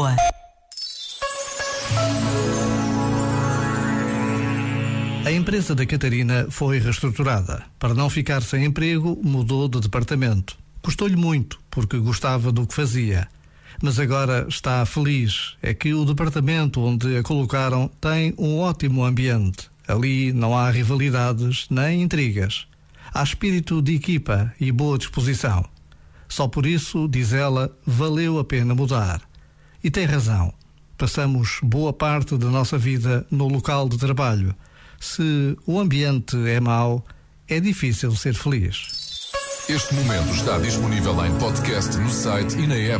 Lisboa. A empresa da Catarina foi reestruturada. Para não ficar sem emprego, mudou de departamento. Custou-lhe muito, porque gostava do que fazia. Mas agora está feliz. É que o departamento onde a colocaram tem um ótimo ambiente. Ali não há rivalidades nem intrigas. Há espírito de equipa e boa disposição. Só por isso, diz ela, valeu a pena mudar. E tem razão. Passamos boa parte da nossa vida no local de trabalho. Se o ambiente é mau, é difícil ser feliz. Este momento está disponível em podcast no site e na app.